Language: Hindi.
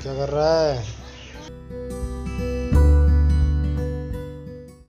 क्या कर रहा है?